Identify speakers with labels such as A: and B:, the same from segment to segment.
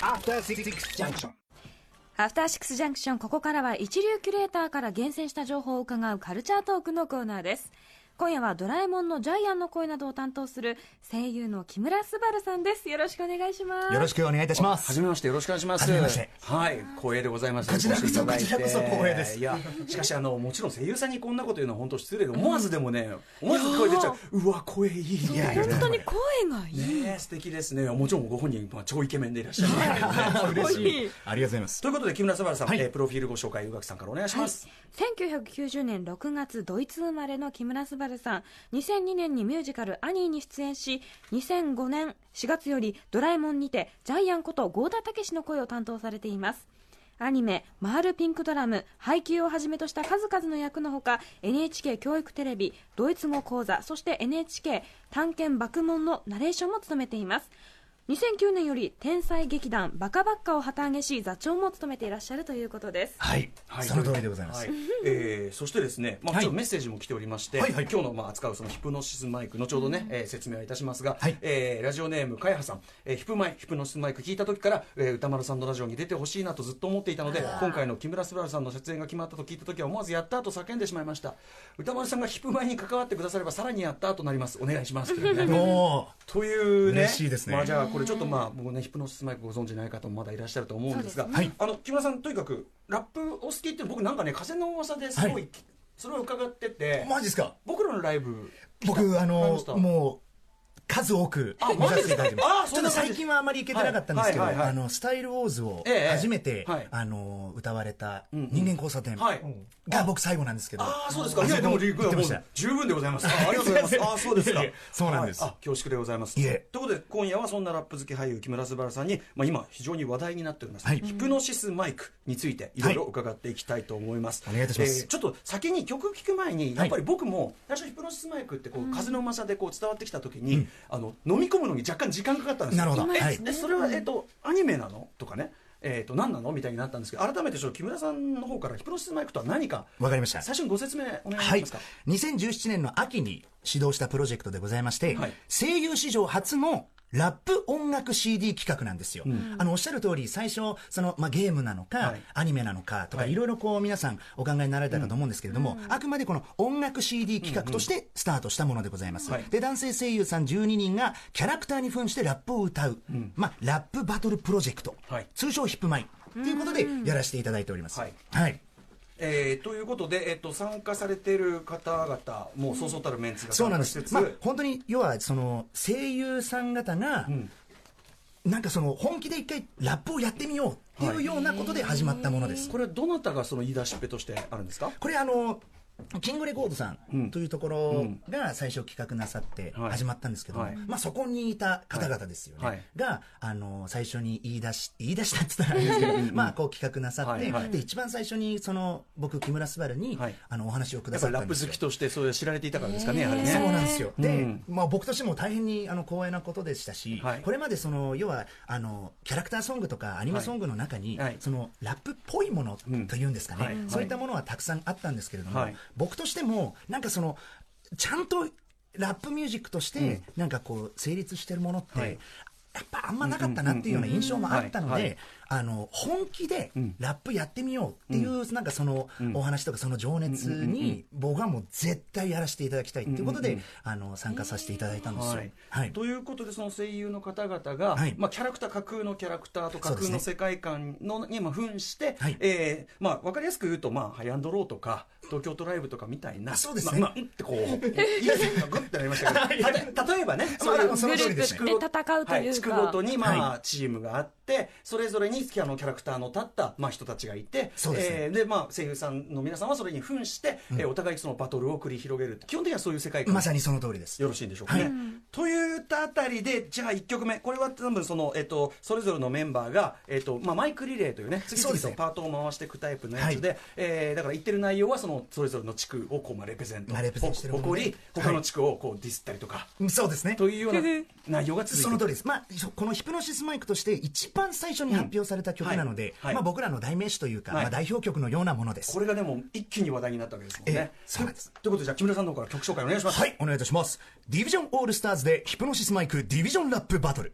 A: After Six Junction.
B: アフターシックスジャンクションここからは一流キュレーターから厳選した情報を伺うカルチャートークのコーナーです今夜はドラえもんのジャイアンの声などを担当する声優の木村昴さんですよろしくお願いします
C: よろしくお願いいたします
D: はじめましてよろしくお願いします。
C: はじめまして
D: はい、光栄でございます。
C: こちらこそこちらこそ光栄です
D: いや、しかしあのもちろん声優さんにこんなこと言うのは本当失礼で、思わずでもね、思わず声出ちゃう。うわ声いい。いや
B: 本当に声がいい
D: ね素敵ですね。もちろんご本人まあ超イケメンでいらっしゃる。
C: 嬉しいありがとうございます
D: ということで木村昴さん、
C: はい
D: えープロフィールご紹介宇垣さんからお願いします。
B: 1990年6月ドイツ生まれの木村昴さん2002年にミュージカル「アニー」に出演し2005年4月より「ドラえもん」にてジャイアンこと郷田武の声を担当されています。アニメ「マールピンクドラム」配給をはじめとした数々の役のほか NHK 教育テレビドイツ語講座そして NHK 探検爆問のナレーションも務めています。2009年より天才劇団バカバッカを旗揚げし座長も務めていらっしゃるということです。
C: はい、
D: はい。
C: その通りでございます、
D: はい。えーそしてですね、まあ、
C: はい。
D: ちょっとメッセージも来ておりまして、
C: はいはい。
D: 今日のまあ扱うそのヒプノシスマイク、後ほどね、えー説明はいたしますが、
C: はい。
D: えーラジオネーム、かやはさん、えーヒプマイヒプノシスマイク聞いた時から、えー歌丸さんのラジオに出てほしいなとずっと思っていたので、今回の木村昴さんの出演が決まったと聞いた時は、思わずやったと叫んでしまいました。歌丸さんがヒプマイに関わってくだされば、さらにやったとなります。お願いします。というね。
C: も
D: というね、
C: 嬉しいですね。
D: まあ、じゃあ、これちょっとまあ、僕ね、ヒプノシスマイクご存知ない方もまだいらっしゃると思うんですが、あの木村さん、とにかくラップお好きって、僕なんかね、風の噂ですごい、
C: はい。
D: それを伺ってて
C: う、マジですか？
D: 僕らのライブ、
C: 僕あのもう数多く
D: あ
C: 見させていただいてます。ちょっと最近はあまり行けてなかったんですけど、あのスタイルウォーズを
D: ええ
C: 初めて、
D: はい。
C: あの歌われた人間交差点
D: はい。
C: が僕最後なんですけど、
D: ああ、そうですか、
C: あ
D: いや、でも、
C: 言ってました。
D: もう十分でございます。あありがとうございます。あ あ、そうですか。
C: そうなんです。
D: 恐縮でございます。
C: いえ。
D: ということで、今夜はそんなラップ好き俳優、木村昴さんに、まあ、今、非常に話題になっております、
C: はい。
D: ヒプノシスマイクについて、いろいろ伺っていきたいと思います。
C: お願いいたします。
D: ちょっと先に曲聴く前に、やっぱり僕も、最初ヒプノシスマイクってこう、風のうまさでこう伝わってきたときに、あの、飲み込むのに若干時間かかったんですよ。
C: なるほど。
D: え
C: はい。
D: でそれは、えっと、アニメなの？とかね。えっと何なの？みたいになったんですけど改めてちょっと木村さんの方からヒプノシスマイクとは何か。
C: わかりました。
D: 最初にご説明お願い
C: はい
D: しますか、
C: 2017年の秋に始動したプロジェクトでございまして、
D: はい。
C: 声優史上初のラップ音楽 CD 企画なんですよ。あの、おっしゃる通り、最初、その、まあ、ゲームなのか、
D: はい。
C: アニメなのかとか、
D: はい。
C: いろいろこう、皆さんお考えになられたかと思うんですけれども、あくまでこの音楽 CD 企画としてスタートしたものでございます。
D: はい。
C: で、男性声優さん12人がキャラクターに扮してラップを歌う、まあ、ラップバトルプロジェクト、
D: はい。
C: 通称ヒップマイ。ということでやらせていただいております。
D: はい。
C: はい
D: えーということで、えっと、参加されている方々もうそうそうたるメンツが
C: そうなんでまあ、本当に、要は、その、声優さん方が、
D: ん。
C: なんかその、本気で一回ラップをやってみようっていうようなことで始まったものです。
D: これはどなたがその言い出しっぺとしてあるんですか？
C: これあの、キングレコードさ
D: うん。
C: んというところが最初企画なさって
D: はい。
C: 始まったんですけども、
D: はい。
C: まあそこにいた方々ですよね。
D: はい。
C: が、あの、最初に言い出し、言い出したって言ったらあれですけど、まあこう企画なさって、
D: はい。はい。
C: で、一番最初にその、僕、木村昴に、
D: はい。
C: あの、お話をくだ
D: やっぱりラップ
C: さったんですよ
D: 好きとしてそういう知られていたからですかねやはりね。
C: そうなんですよ。で、
D: うん。
C: まあ僕としても大変にあの光栄なことでしたし、
D: はい。
C: これまでその要はあのキャラクターソングとかアニメソングの中に、
D: はい。
C: そのラップっぽいものというんですかね、
D: はい。
C: そういったものはたくさんあったんですけれども、
D: はい
C: 僕としてもなんかそのちゃんとラップミュージックとしてなんかこう成立してるものって、
D: はい。
C: やっぱあんまなかったなっていうような印象もあったので、あの本気でラップやってみようっていう、なんかそのお話とかその情熱に僕はもう絶対やらせていただきたいっていうことで、あの参加させていただいたんですよ。
D: はい。
C: はい。
D: ということでその声優の方々が、
C: はい。
D: まあ、キャラクター架空のキャラクターと架空の世界観のにまあ扮して、
C: はい。
D: えーまあ、分かりやすく言うと、まあ、ハイアンドローとか東京都ライブとかみたいな
C: あそうですね。
D: まあってこういい線がグッてなりましたけど。例えばねそういう
C: まあその通りですね。
B: グループで戦うというか。
D: はい、地区ごとに、まあ
C: は
D: チームがあってそれぞれにあのキャラクターの立った、まあ、人たちがいて
C: ですね。
D: えーでまあ、声優さんの皆さんはそれに扮して、えーお互いそのバトルを繰り広げる基本的にはそういう世界観。
C: まさにその通りです。
D: よろしいんでしょうかね。
C: はい。
D: というあたりで、じゃあ1曲目、これは多分その、えっと、それぞれのメンバーが、えっとまあ、マイクリレーというね、次々とパートを回していくタイプのやつで、えーだから言ってる内容はそのそれぞれの地区をこう、まあ、レペゼント、
C: まあレペゼントしてるね。
D: 誇り、他の地区をこうディスったりとか、
C: そうですね。
D: というような内容が続いて
C: その通りです。まあ、そこのヒプノシスマイクとして一番最初に発表された曲なので、
D: はいはい
C: まあ僕らの代名詞というか、
D: はい
C: まあ代表曲のようなものです。
D: これがでも一気に話題になったわけですもんね。
C: ええそうなんです
D: ということで、じゃあ木村さんの方から曲紹介お願いします。
C: はい、お願いいたします。ディビジョンオールスターズでヒプノシスマイクディビジョンラップバトル。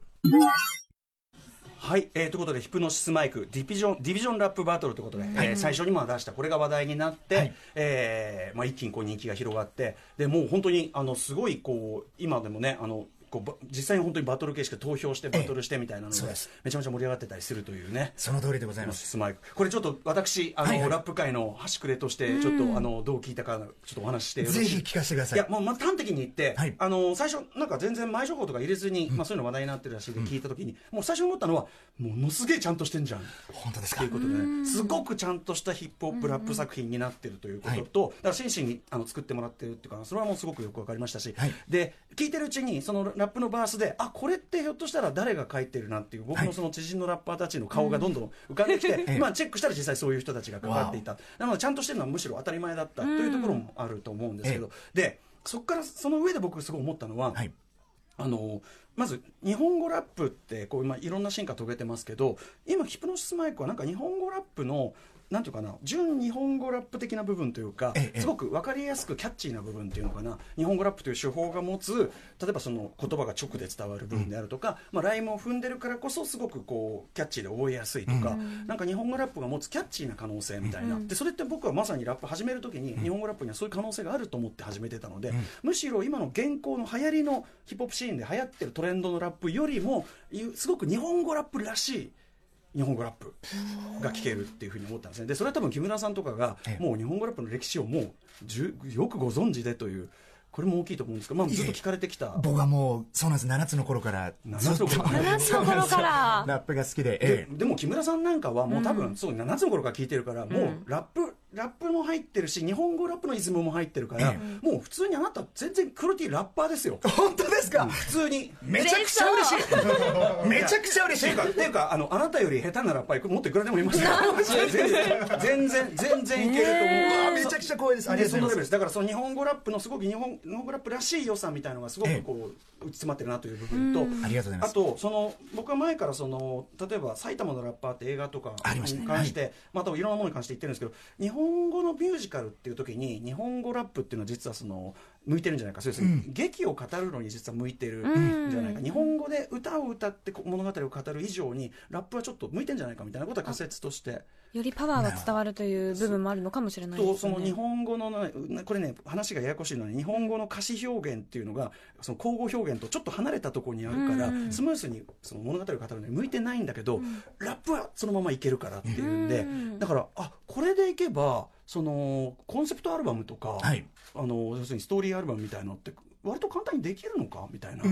D: はい、えー、ということでヒプノシスマイクディビジョンディビジョンラップバトルということで、えー最初にまあ出したこれが話題になって、
C: はい
D: えーまあ、一気にこう人気が広がってでもう本当にあのすごいこう今でもねあのこうば実際に本当にバトル形式で投票してバトルしてみたいなので,、めちゃめちゃ盛り上がってたりするというね。
C: その通りでございます。
D: スマイクこれちょっと私あの、
C: はいはい。
D: ラップ界の端くれとしてちょっと、あのどう聞いたかちょっとお話しして
C: ぜひ聞かせてください。
D: いやもうまず端的に言って、
C: はい。
D: あの最初なんか全然前情報とか入れずに、まあ、そういうの話題になってるらしいで聞いた時に、もう最初に思ったのはものすげえちゃんとしてんじゃん。
C: 本当ですか？
D: ということでね。すごくちゃんとしたヒップホップラップ作品になってるということと、だから真摯にあの作ってもらってるっていうかそれはもうすごくよくわかりましたし、
C: はい。
D: で聞いてるうちにそのラップのバースであこれってひょっとしたら誰が書いてるなっていう僕のその知人のラッパーたちの顔がどんどん浮かんできて、まあチェックしたら実際そういう人たちが関わっていた。なのでちゃんとしてるのはむしろ当たり前だったというところもあると思うんですけど、でそこからその上で僕すごい思ったのは、
C: はい。
D: あのまず日本語ラップってこう今いろんな進化遂げてますけど今ヒプノシスマイクはなんか日本語ラップのなんていうかな純日本語ラップ的な部分というか、
C: ええ。
D: すごく分かりやすくキャッチーな部分っていうのかな日本語ラップという手法が持つ例えばその言葉が直で伝わる部分であるとか、まあ、ライムを踏んでるからこそすごくこうキャッチーで覚えやすいとか、なんか日本語ラップが持つキャッチーな可能性みたいな、でそれって僕はまさにラップ始める時に日本語ラップにはそういう可能性があると思って始めてたので、むしろ今の現行の流行りのヒップホップシーンで流行ってるトレンドのラップよりもすごく日本語ラップらしい日本語ラップが聞けるっていうふうに思ったんですね。でそれは多分木村さんとかが
C: ええ。
D: もう日本語ラップの歴史をもうじゅよくご存知でというこれも大きいと思うんですけど、まあ、ずっと聞かれてきた
C: 僕はもうそうなんです。7つの頃からずっと
D: 7つの頃
B: 7つの頃から。
C: ラップが好きで
D: で
C: え。
D: でも木村さんなんかはもう多分、そう7つの頃から聞いてるからもうラップ、ラップも入ってるし日本語ラップのイズムも入ってるから、
C: え
D: もう普通にあなた全然クロティラッパーですよ。
C: え本当ですか？
D: 普通に。
C: めちゃくちゃ嬉しい。めちゃくちゃ嬉しい。
D: っていうかっていうかあのあなたより下手なラッパーもっといくらでもいますよ。全然全然全然いけると思う、
C: めちゃくちゃ光栄です。ありがとうございます。
D: だからその日本語ラップのすごく日本日本語ラップらしい良さみたいなのがすごくこう、内詰まってるなという部分と、
C: ありがとうございます。
D: あとその僕は前からその例えば埼玉のラッパーって映画とかに関して、またいろんなものに関して言ってるんですけど日本語のミュージカルっていう時に日本語ラップっていうのは実はその向いてるんじゃないか。そうですね、劇を語るのに実は向いてるんじゃないか、日本語で歌を歌って物語を語る以上にラップはちょっと向いてるんじゃないかみたいなことは仮説として。
B: よりパワーが伝わるという部分もあるのかもしれないですね。
D: とその日本語のねこれね話がややこしいのに日本語の歌詞表現っていうのがその口語表現とちょっと離れたところにあるから、スムースにその物語を語るのに向いてないんだけど、ラップはそのままいけるからっていうんで、だからあこれでいけばそのコンセプトアルバムとか、
C: はい。
D: あの要するにストーリーアルバムみたいのって割と簡単にできるのかみたいな。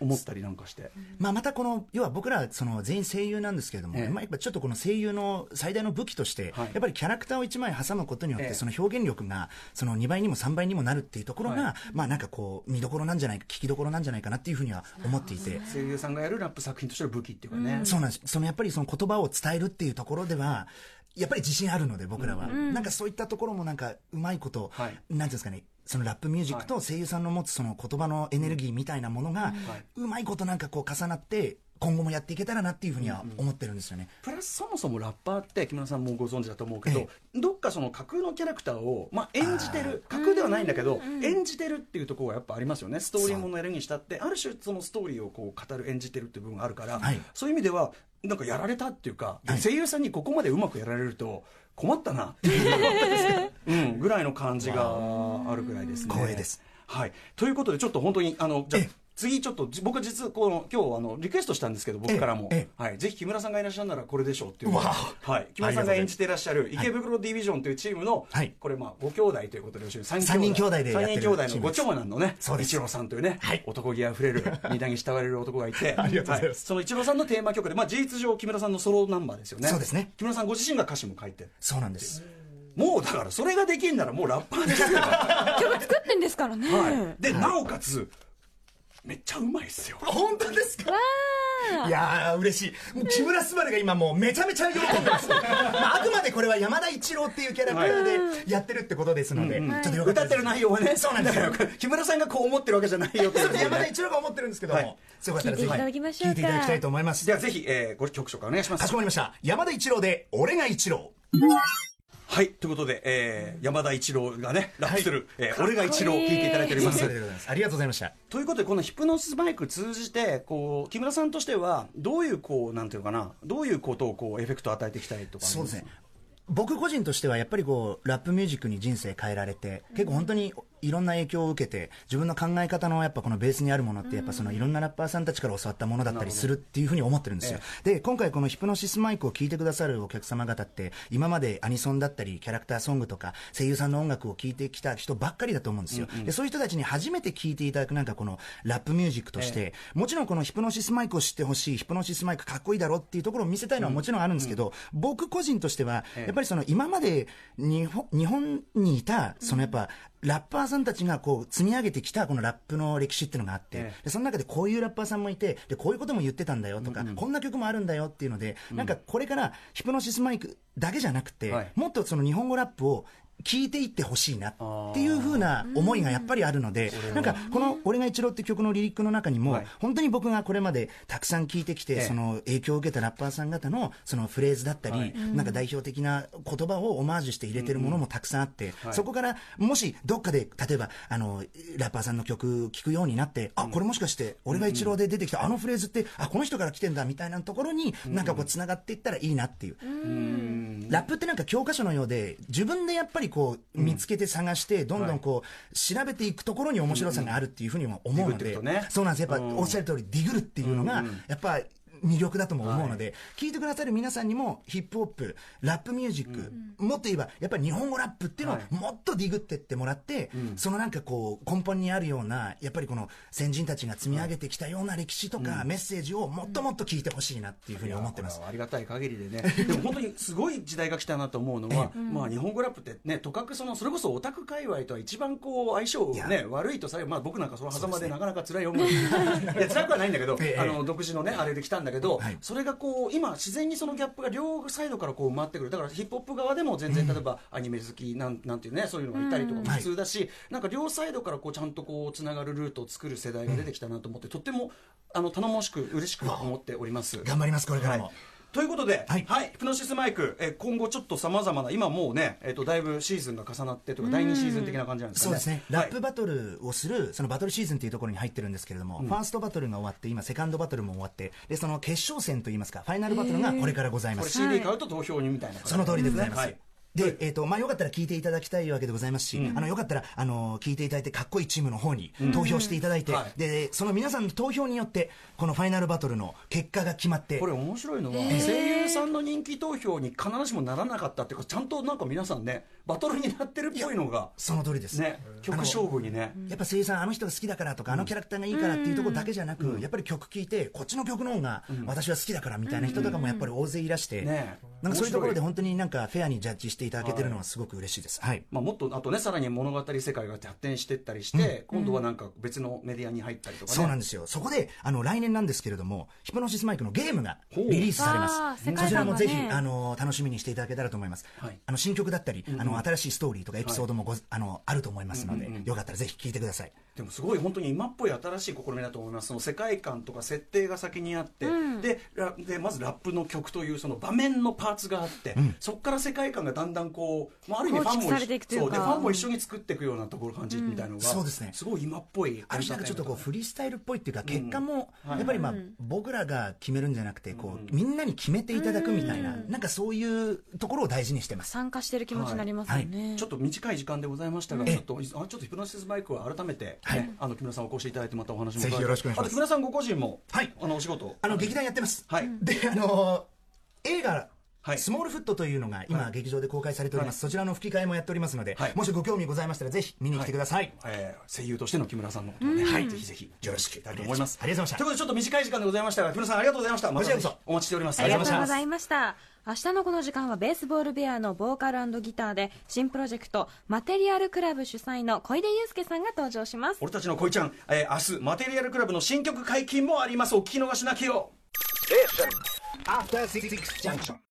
D: 思ったりなんかして。
C: まあ、またこの要は僕らその全員声優なんですけれども、
D: ええ。
C: まあ、やっぱちょっとこの声優の最大の武器として、
D: はい。
C: やっぱりキャラクターを1枚挟むことによっ
D: ええ。
C: てその表現力がその2倍にも3倍にもなるっていうところが、
D: はい。
C: まあなんかこう見どころなんじゃないか聞きどころなんじゃないかなっていうふうには思っていて。
D: 声優さんがやるラップ作品としての武器っていうかね、
C: そうなんです。そのやっぱりその言葉を伝えるっていうところでは、やっぱり自信あるので僕らは、なんかそういったところもなんかうまいこと、
D: はい。
C: なんていうんですかねそのラップミュージックと声優さんの持つその言葉のエネルギーみたいなものが、うまいことなんかこう重なって今後もやっていけたらなっていうふうには思ってるんですよね。
D: プラスそもそもラッパーって木村さんもご存知だと思うけど、どっかその架空のキャラクターを、まあ、演じてる架空ではないんだけど、演じてるっていうところがやっぱありますよね。ストーリーものやるにしたってある種そのストーリーをこう語る演じてるっていう部分があるから、
C: はい。
D: そういう意味ではなんかやられたっていうか、
C: はい。
D: 声優さんにここまでうまくやられると困ったなっていう、うん、ぐらいの感じがあるぐらいですね。
C: 光栄です。
D: はい、ということでちょっと本当にあのじゃ次ちょっとじ僕は実はこの今日あのリクエストしたんですけど僕からも、
C: ええ
D: はい、ぜひ木村さんがいらっしゃるならこれでしょうっていう。はい、木村さんが演じていらっしゃる池袋ディビジョンというチームの、
C: はい。
D: これまあご兄弟ということで3
C: 三人兄弟でやってる
D: 三人兄弟のご長男のね一郎さんというね、
C: はい。
D: 男気あふれる荷台に慕われる男がいて。
C: ありがとうございます。
D: はその一郎さんのテーマ曲で、まあ、事実上木村さんのソロナンバーですよね。
C: そうですね。
D: 木村さんご自身が歌詞も書いて。
C: そうなんです。
D: もうだからそれができんならもうラッパーですよ。
B: 曲作ってんですからね、
D: はい、で、なおかつめっちゃうまいっすよ。
C: 本当ですか？いやー嬉しい。木村昴が今もうめちゃめちゃ喜んでます、まあ、あくまでこれは山田一郎っていうキャラクターでやってるってことですので、ちょっとよかっ
D: 歌ってる内容はね
C: そうなんですよ。
D: だから木村さんがこう思ってるわけじゃないよっていうことで
C: 山田
D: ね
C: 一郎が思ってるんですけども、
D: はい。
C: よかったらぜひ
B: 聞いていただきましょうか。
C: 聞いていただきたいと思います。
D: ではぜひ、えー、ご曲紹介お願いします。
C: かしこまりました。山田一郎で俺が一郎
D: はいということで、えー、山田一郎がねラップする、はい、えー、俺が一郎を聞いていただいております。
C: ありがとうございました。
D: ということでこのヒプノシスマイク通じてこう木村さんとしてはどういうこうなんていうかなどういうことをこうエフェクトを与えていきたいとか
C: そうですね。僕個人としてはやっぱりこうラップミュージックに人生変えられて結構本当にいろんな影響を受けて自分の考え方のやっぱこのベースにあるものってやっぱそのいろんなラッパーさんたちから教わったものだったりするっていうふうに思ってるんですよ、で今回このヒプノシスマイクを聴いてくださるお客様方って今までアニソンだったりキャラクターソングとか声優さんの音楽を聴いてきた人ばっかりだと思うんですよ、でそういう人たちに初めて聴いていただくなんかこのラップミュージックとして、もちろんこのヒプノシスマイクを知ってほしいヒプノシスマイクかっこいいだろっていうところを見せたいのはもちろんあるんですけど、僕個人としてはやっぱりその今まで日本日本にいたそのやっぱラッパーさんたちがこう積み上げてきたこのラップの歴史っていうのがあって、でその中でこういうラッパーさんもいてでこういうことも言ってたんだよとか、うんうん、こんな曲もあるんだよっていうので、なんかこれからヒプノシスマイクだけじゃなくて、はい、もっとその日本語ラップを聞いていってほしいなっていうふうな思いがやっぱりあるので、なんかこの「俺が一郎」って曲のリリックの中にも、本当に僕がこれまでたくさん聞いてきて、その影響を受けたラッパーさん方のそのフレーズだったり、なんか代表的な言葉をオマージュして入れてるものもたくさんあって、そこからもしどっかで例えばあのラッパーさんの曲聴くようになって、あこれもしかして「俺が一郎」で出てきたあのフレーズってあこの人から来てんだみたいなところになんかこうつながっていったらいいなっていう。ラップってなんか教科書のようで自分でやっぱりこう見つけて探して、どんどんこう、調べていくところに面白さがあるっていうふうにも思うので、そうなんです。やっぱおっしゃる通り、ディグルっていうのが、やっぱ魅力だとも思うので、はい、聞いてくださる皆さんにもヒップホップラップミュージック、うん、もっと言えばやっぱり日本語ラップっていうのをもっとディグってってもらって、はい、そのなんかこう根本にあるようなやっぱりこの先人たちが積み上げてきたような歴史とか、メッセージをもっともっと聞いてほしいなっていうふうに思ってます、
D: ありがたい限りでね。でも本当にすごい時代が来たなと思うのは、まあ日本語ラップってねとかくそのそれこそオタク界隈とは一番こう相性ね悪いとされまあ僕なんかその狭間でなかなか辛い思い、ね、いや辛くはないんだけど、あの独自のねあれで来たんだけど、はい、それががこう今自然にそのギャップが両サイドからこう埋まってくる。だからヒップホップ側でも全然例えばアニメ好きなんなんていうねそういうのがいたりとかも普通だし、なんか両サイドからこうちゃんとこうつながるルートを作る世代が出てきたなと思って、とってもあの頼もしく嬉しく思っております。
C: 頑張りますこれからも、はい
D: ということで、はい、はい、ヒプノシスマイク、え今後ちょっとさまざまな、今もうね、えっ、ー、と、だいぶシーズンが重なってとか、第2シーズン的な感じなんですか
C: ね。そうですね。ラップバトルをする、そのバトルシーズンっていうところに入ってるんですけれども、うん、ファーストバトルが終わって、今、セカンドバトルも終わって、で、その決勝戦といいますか、ファイナルバトルがこれからございます。
D: これ CD 買うと投票にみたいな、
C: その通りでございます。はいで、えっ、ー、と、まあ、よかったら聞いていただきたいわけでございますし、うん、あの、よかったら、あの、聞いていただいて、かっこいいチームの方に投票していただいて、うん。はい、で、その皆さんの投票によって、このファイナルバトルの結果が決まって。
D: これ面白いのは、声優さんの人気投票に必ずしもならなかったっていうか、ちゃんとなんか皆さんね、バトルになってるっぽいのが。
C: その通りです。
D: ね。曲勝負にね。
C: やっぱ声優さん、あの人が好きだからとか、あのキャラクターがいいからっていうところだけじゃなく、うん、やっぱり曲聴いて、こっちの曲の方が私は好きだからみたいな人とかもやっぱり大勢いらして、ね、なんかそういうところで本当になんかフェアにジャッジしていただけてるのはすごく嬉しいです。はい。
D: まあもっと、あとね、さらに物語世界が発展していったりして、今度はなんか別のメディアに入ったりとかね。
C: そうなんですよ。そこで、あの、来年なんですけれども、ヒプノシスマイクのゲームがリリースされます。そちらもぜひ、あの、楽しみにしていただけたらと思います。はい、あの、新曲だったり、あの、新しいストーリーとかエピソードもご、あの、あると思いますので、よかったらぜひ聞いてください。
D: でもすごい本当に今っぽい新しい試みだと思いますその世界観とか設定が先にあって、うん、ででまずラップの曲というその場面のパーツがあって、うん、そこから世界観がだんだんこう、まあ、ある意味ファンもそうでファンも一緒に作っていくようなところ感じみたいなのが、うん、
C: そうですね
D: すごい今っぽい
C: ある種ちょっとこうフリースタイルっぽいっていうか結果もやっぱりまあ、僕らが決めるんじゃなくてこう、みんなに決めていただくみたいな、なんかそういうところを大事にしてます。
B: 参加してる気持ちになりますよね、
D: はい、ちょっと短い時間でございましたが、ちょっとあちょっとヒプノシスバイクは改めて、ね、はい、あの木村さんんお越しいただいてまたお話も
C: ぜひよろしくお願いします。
D: あと木村さんご個人もはい。あのお仕事。
C: あの劇団やってます。はい。であの映画はい、スモールフットというのが今、劇場で公開されております、はい、そちらの吹き替えもやっておりますので、はい、もしご興味ございましたらぜひ見に来てください、
D: はい、えー、声優としての木村さんのことをね、はい、ぜひぜひよろしくいただきたいと思います。
C: ありがとうございました。
D: ということでちょっと短い時間でございましたが木村さんありがとうございました。
C: また
D: お待ちしております。
B: ありがとうございました。明日のこの時間はベースボールベアのボーカルギターで新プロジェクトマテリアルクラブ主催の小出祐介さんが登場します。
D: 俺たちの恋ちゃん、えー、明日マテリアルクラブの新曲解禁もあります。お聞き逃しなきよ